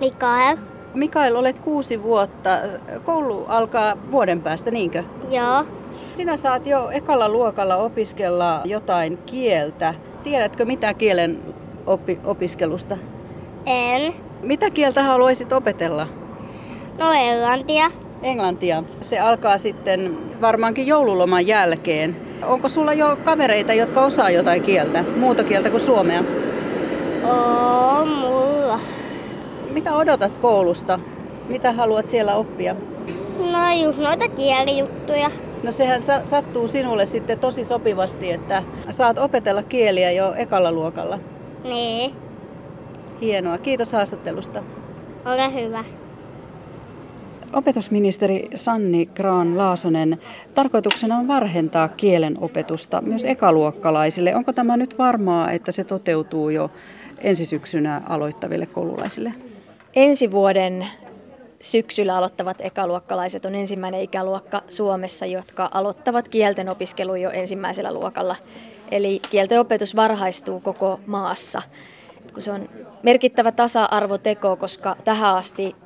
Mikael. Mikael, olet kuusi vuotta. Koulu alkaa vuoden päästä, niinkö? Joo. Sinä saat jo ekalla luokalla opiskella jotain kieltä. Tiedätkö mitä kielen oppi- opiskelusta? En. Mitä kieltä haluaisit opetella? No englantia. Englantia. Se alkaa sitten varmaankin joululoman jälkeen. Onko sulla jo kavereita, jotka osaa jotain kieltä, muuta kieltä kuin suomea? Oo, mulla. Mitä odotat koulusta? Mitä haluat siellä oppia? No just noita kielijuttuja. No sehän sa- sattuu sinulle sitten tosi sopivasti, että saat opetella kieliä jo ekalla luokalla. Niin. Hienoa. Kiitos haastattelusta. Ole hyvä. Opetusministeri Sanni Graan Laasonen, tarkoituksena on varhentaa kielen opetusta myös ekaluokkalaisille. Onko tämä nyt varmaa, että se toteutuu jo ensi syksynä aloittaville koululaisille? Ensi vuoden syksyllä aloittavat ekaluokkalaiset on ensimmäinen ikäluokka Suomessa, jotka aloittavat kielten opiskelun jo ensimmäisellä luokalla. Eli kielten opetus varhaistuu koko maassa. Se on merkittävä tasa-arvoteko, koska tähän asti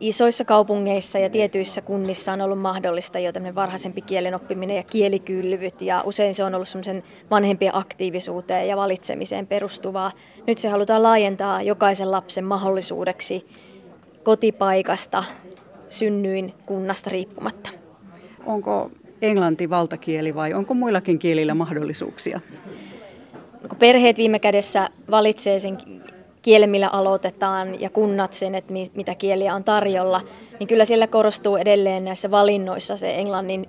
isoissa kaupungeissa ja tietyissä kunnissa on ollut mahdollista jo tämmöinen varhaisempi kielen oppiminen ja kielikylvyt ja usein se on ollut semmoisen vanhempien aktiivisuuteen ja valitsemiseen perustuvaa. Nyt se halutaan laajentaa jokaisen lapsen mahdollisuudeksi kotipaikasta, synnyin kunnasta riippumatta. Onko englanti valtakieli vai onko muillakin kielillä mahdollisuuksia? Kun perheet viime kädessä valitsee sen kielen, millä aloitetaan ja kunnat sen, että mitä kieliä on tarjolla, niin kyllä siellä korostuu edelleen näissä valinnoissa se englannin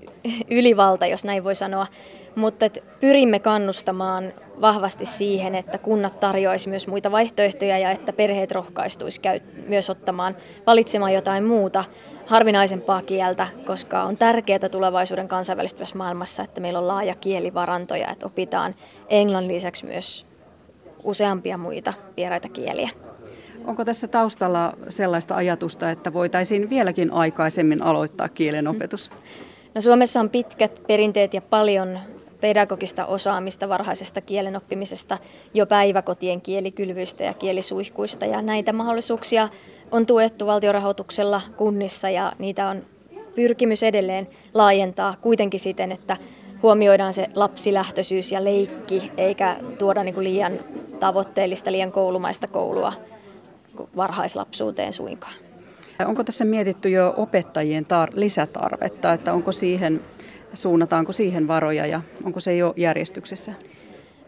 ylivalta, jos näin voi sanoa. Mutta pyrimme kannustamaan vahvasti siihen, että kunnat tarjoaisi myös muita vaihtoehtoja ja että perheet rohkaistuisi käy, myös ottamaan, valitsemaan jotain muuta harvinaisempaa kieltä, koska on tärkeää tulevaisuuden kansainvälistyvässä maailmassa, että meillä on laaja kielivaranto ja että opitaan englannin lisäksi myös useampia muita vieraita kieliä. Onko tässä taustalla sellaista ajatusta, että voitaisiin vieläkin aikaisemmin aloittaa kielen opetus? No Suomessa on pitkät perinteet ja paljon pedagogista osaamista varhaisesta kielen oppimisesta jo päiväkotien kielikylvyistä ja kielisuihkuista. Ja näitä mahdollisuuksia on tuettu valtiorahoituksella kunnissa ja niitä on pyrkimys edelleen laajentaa kuitenkin siten, että huomioidaan se lapsilähtöisyys ja leikki, eikä tuoda niin kuin liian tavoitteellista, liian koulumaista koulua varhaislapsuuteen suinkaan. Onko tässä mietitty jo opettajien tar- lisätarvetta, että onko siihen, suunnataanko siihen varoja ja onko se jo järjestyksessä?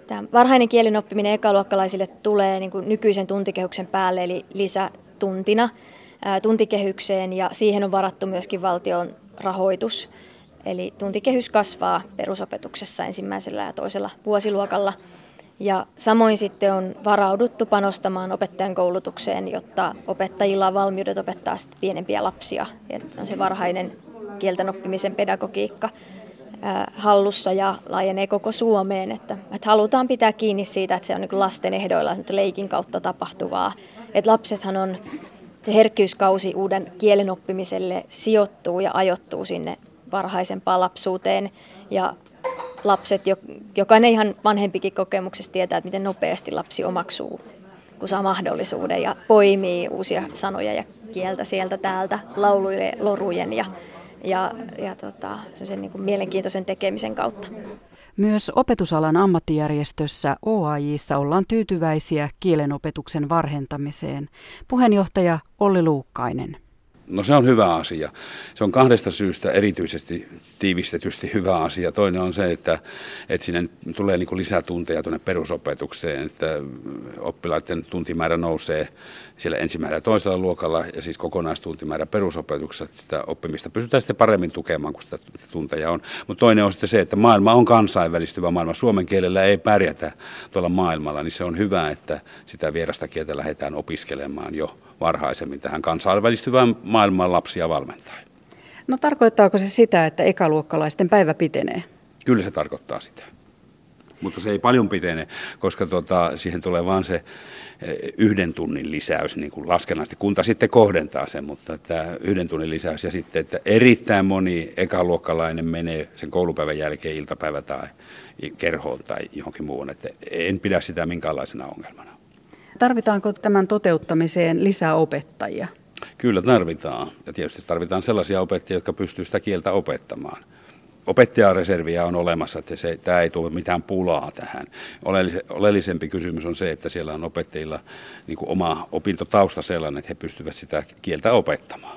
Tämä varhainen kielen oppiminen ekaluokkalaisille tulee niin kuin nykyisen tuntikehyksen päälle, eli lisätuntina tuntikehykseen ja siihen on varattu myöskin valtion rahoitus. Eli tuntikehys kasvaa perusopetuksessa ensimmäisellä ja toisella vuosiluokalla. Ja samoin sitten on varauduttu panostamaan opettajan koulutukseen, jotta opettajilla on valmiudet opettaa pienempiä lapsia. Ja on se varhainen kielten oppimisen pedagogiikka hallussa ja laajenee koko Suomeen. Että, että halutaan pitää kiinni siitä, että se on niin lasten ehdoilla leikin kautta tapahtuvaa. Että lapsethan on, se herkkyyskausi uuden kielen oppimiselle sijoittuu ja ajoittuu sinne varhaisempaan lapsuuteen. Ja lapset, jokainen ihan vanhempikin kokemuksessa tietää, että miten nopeasti lapsi omaksuu, kun saa mahdollisuuden ja poimii uusia sanoja ja kieltä sieltä täältä laulujen, lorujen ja, ja, ja tota, niin kuin mielenkiintoisen tekemisen kautta. Myös opetusalan ammattijärjestössä OAJissa ollaan tyytyväisiä kielenopetuksen varhentamiseen. Puheenjohtaja Olli Luukkainen. No se on hyvä asia. Se on kahdesta syystä erityisesti tiivistetysti hyvä asia. Toinen on se, että, että sinne tulee niin lisää tunteja tuonne perusopetukseen, että oppilaiden tuntimäärä nousee siellä ensimmäisellä ja toisella luokalla ja siis kokonaistuntimäärä perusopetuksessa, että sitä oppimista pystytään sitten paremmin tukemaan, kun sitä tunteja on. Mutta toinen on sitten se, että maailma on kansainvälistyvä maailma. Suomen kielellä ei pärjätä tuolla maailmalla, niin se on hyvä, että sitä vierasta kieltä lähdetään opiskelemaan jo varhaisemmin tähän kansainvälistyvään maailmaan lapsia valmentaa. No tarkoittaako se sitä, että ekaluokkalaisten päivä pitenee? Kyllä se tarkoittaa sitä. Mutta se ei paljon pitene, koska tota, siihen tulee vain se eh, yhden tunnin lisäys, niin kuin laskennallisesti. Kunta sitten kohdentaa sen, mutta tämä yhden tunnin lisäys ja sitten, että erittäin moni ekaluokkalainen menee sen koulupäivän jälkeen iltapäivä tai kerhoon tai johonkin muuhun. Että en pidä sitä minkäänlaisena ongelmana. Tarvitaanko tämän toteuttamiseen lisää opettajia? Kyllä tarvitaan. Ja tietysti tarvitaan sellaisia opettajia, jotka pystyvät sitä kieltä opettamaan. Opettajareserviä on olemassa, että se, tämä ei tule mitään pulaa tähän. Oleellisempi kysymys on se, että siellä on opettajilla niin kuin oma opintotausta sellainen, että he pystyvät sitä kieltä opettamaan.